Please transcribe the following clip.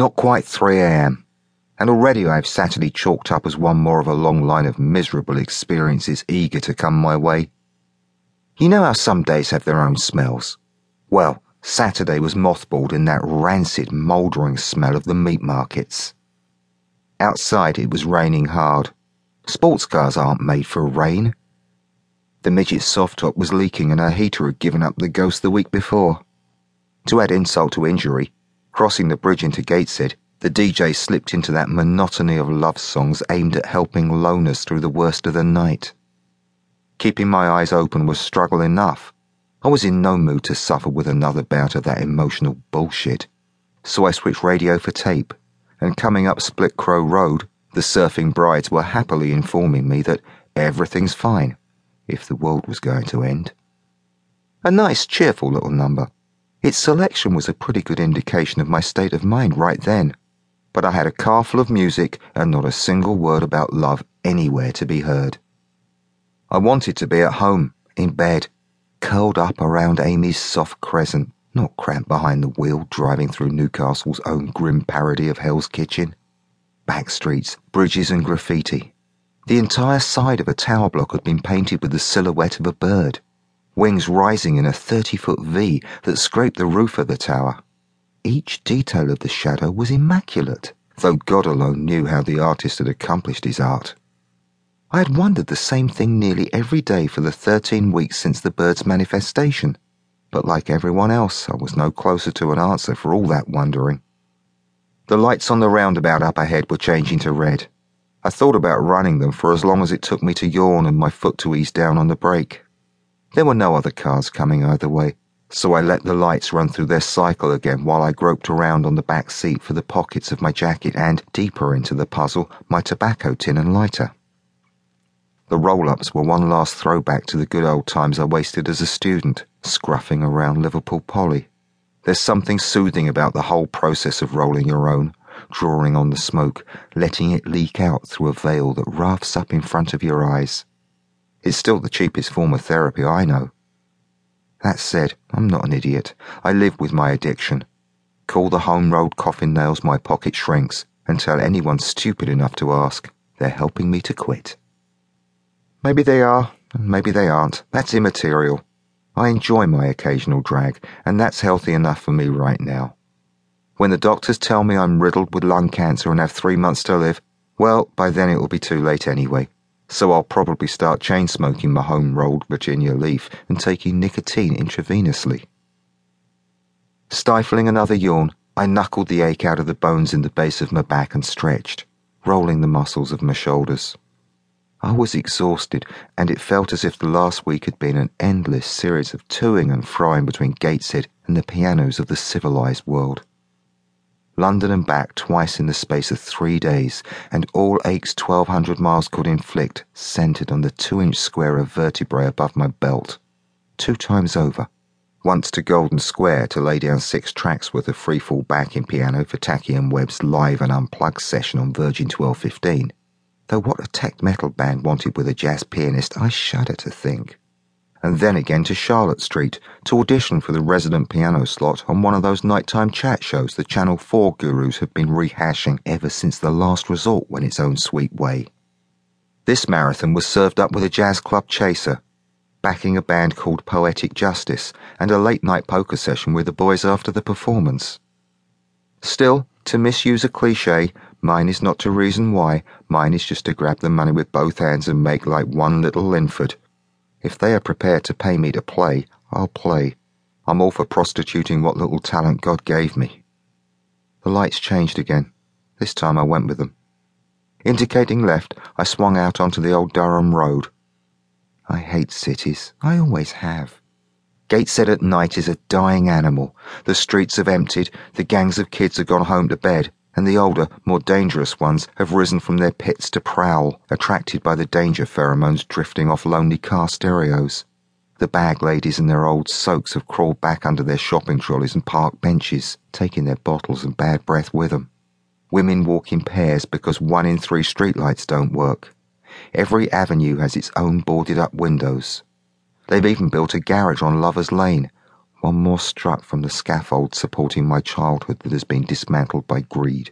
Not quite 3 a.m., and already I have Saturday chalked up as one more of a long line of miserable experiences eager to come my way. You know how some days have their own smells? Well, Saturday was mothballed in that rancid, mouldering smell of the meat markets. Outside it was raining hard. Sports cars aren't made for rain. The midget's soft top was leaking and her heater had given up the ghost the week before. To add insult to injury, crossing the bridge into Gateshead, the DJ slipped into that monotony of love songs aimed at helping loners through the worst of the night. Keeping my eyes open was struggle enough. I was in no mood to suffer with another bout of that emotional bullshit, so I switched radio for tape, and coming up Split Crow Road, the surfing brides were happily informing me that everything's fine if the world was going to end. A nice, cheerful little number. Its selection was a pretty good indication of my state of mind right then, but I had a car full of music and not a single word about love anywhere to be heard. I wanted to be at home, in bed, curled up around Amy's soft crescent, not cramped behind the wheel driving through Newcastle's own grim parody of Hell's Kitchen. Back streets, bridges, and graffiti. The entire side of a tower block had been painted with the silhouette of a bird, wings rising in a 30 foot V that scraped the roof of the tower. Each detail of the shadow was immaculate, though God alone knew how the artist had accomplished his art. I had wondered the same thing nearly every day for the 13 weeks since the bird's manifestation, but like everyone else, I was no closer to an answer for all that wondering. The lights on the roundabout up ahead were changing to red. I thought about running them for as long as it took me to yawn and my foot to ease down on the brake. There were no other cars coming either way, so I let the lights run through their cycle again while I groped around on the back seat for the pockets of my jacket and, deeper into the puzzle, my tobacco tin and lighter. The roll ups were one last throwback to the good old times I wasted as a student, scruffing around Liverpool Poly. There's something soothing about the whole process of rolling your own, drawing on the smoke, letting it leak out through a veil that rafts up in front of your eyes. It's still the cheapest form of therapy I know. That said, I'm not an idiot. I live with my addiction. Call the home rolled coffin nails my pocket shrinks and tell anyone stupid enough to ask. They're helping me to quit. Maybe they are, and maybe they aren't. That's immaterial. I enjoy my occasional drag, and that's healthy enough for me right now. When the doctors tell me I'm riddled with lung cancer and have three months to live, well, by then it will be too late anyway. So I'll probably start chain smoking my home rolled Virginia leaf and taking nicotine intravenously. Stifling another yawn, I knuckled the ache out of the bones in the base of my back and stretched, rolling the muscles of my shoulders. I was exhausted, and it felt as if the last week had been an endless series of toing and froing between Gateshead and the pianos of the civilized world. London and back twice in the space of three days, and all aches 1200 miles could inflict centered on the two inch square of vertebrae above my belt. Two times over. Once to Golden Square to lay down six tracks worth of freefall backing piano for Taki and Webb's live and unplugged session on Virgin 1215. Though what a tech metal band wanted with a jazz pianist, I shudder to think and then again to Charlotte Street to audition for the resident piano slot on one of those nighttime chat shows the Channel 4 gurus have been rehashing ever since the last resort went its own sweet way. This marathon was served up with a jazz club chaser, backing a band called Poetic Justice, and a late night poker session with the boys after the performance. Still, to misuse a cliche, mine is not to reason why, mine is just to grab the money with both hands and make like one little Linford. If they are prepared to pay me to play, I'll play. I'm all for prostituting what little talent God gave me. The lights changed again. This time I went with them. Indicating left, I swung out onto the old Durham Road. I hate cities. I always have. Gateshead at night is a dying animal. The streets have emptied, the gangs of kids have gone home to bed and the older, more dangerous ones have risen from their pits to prowl, attracted by the danger pheromones drifting off lonely car stereos. The bag ladies in their old soaks have crawled back under their shopping trolleys and park benches, taking their bottles and bad breath with them. Women walk in pairs because one in three streetlights don't work. Every avenue has its own boarded up windows. They've even built a garage on Lover's Lane. One more strut from the scaffold supporting my childhood that has been dismantled by greed.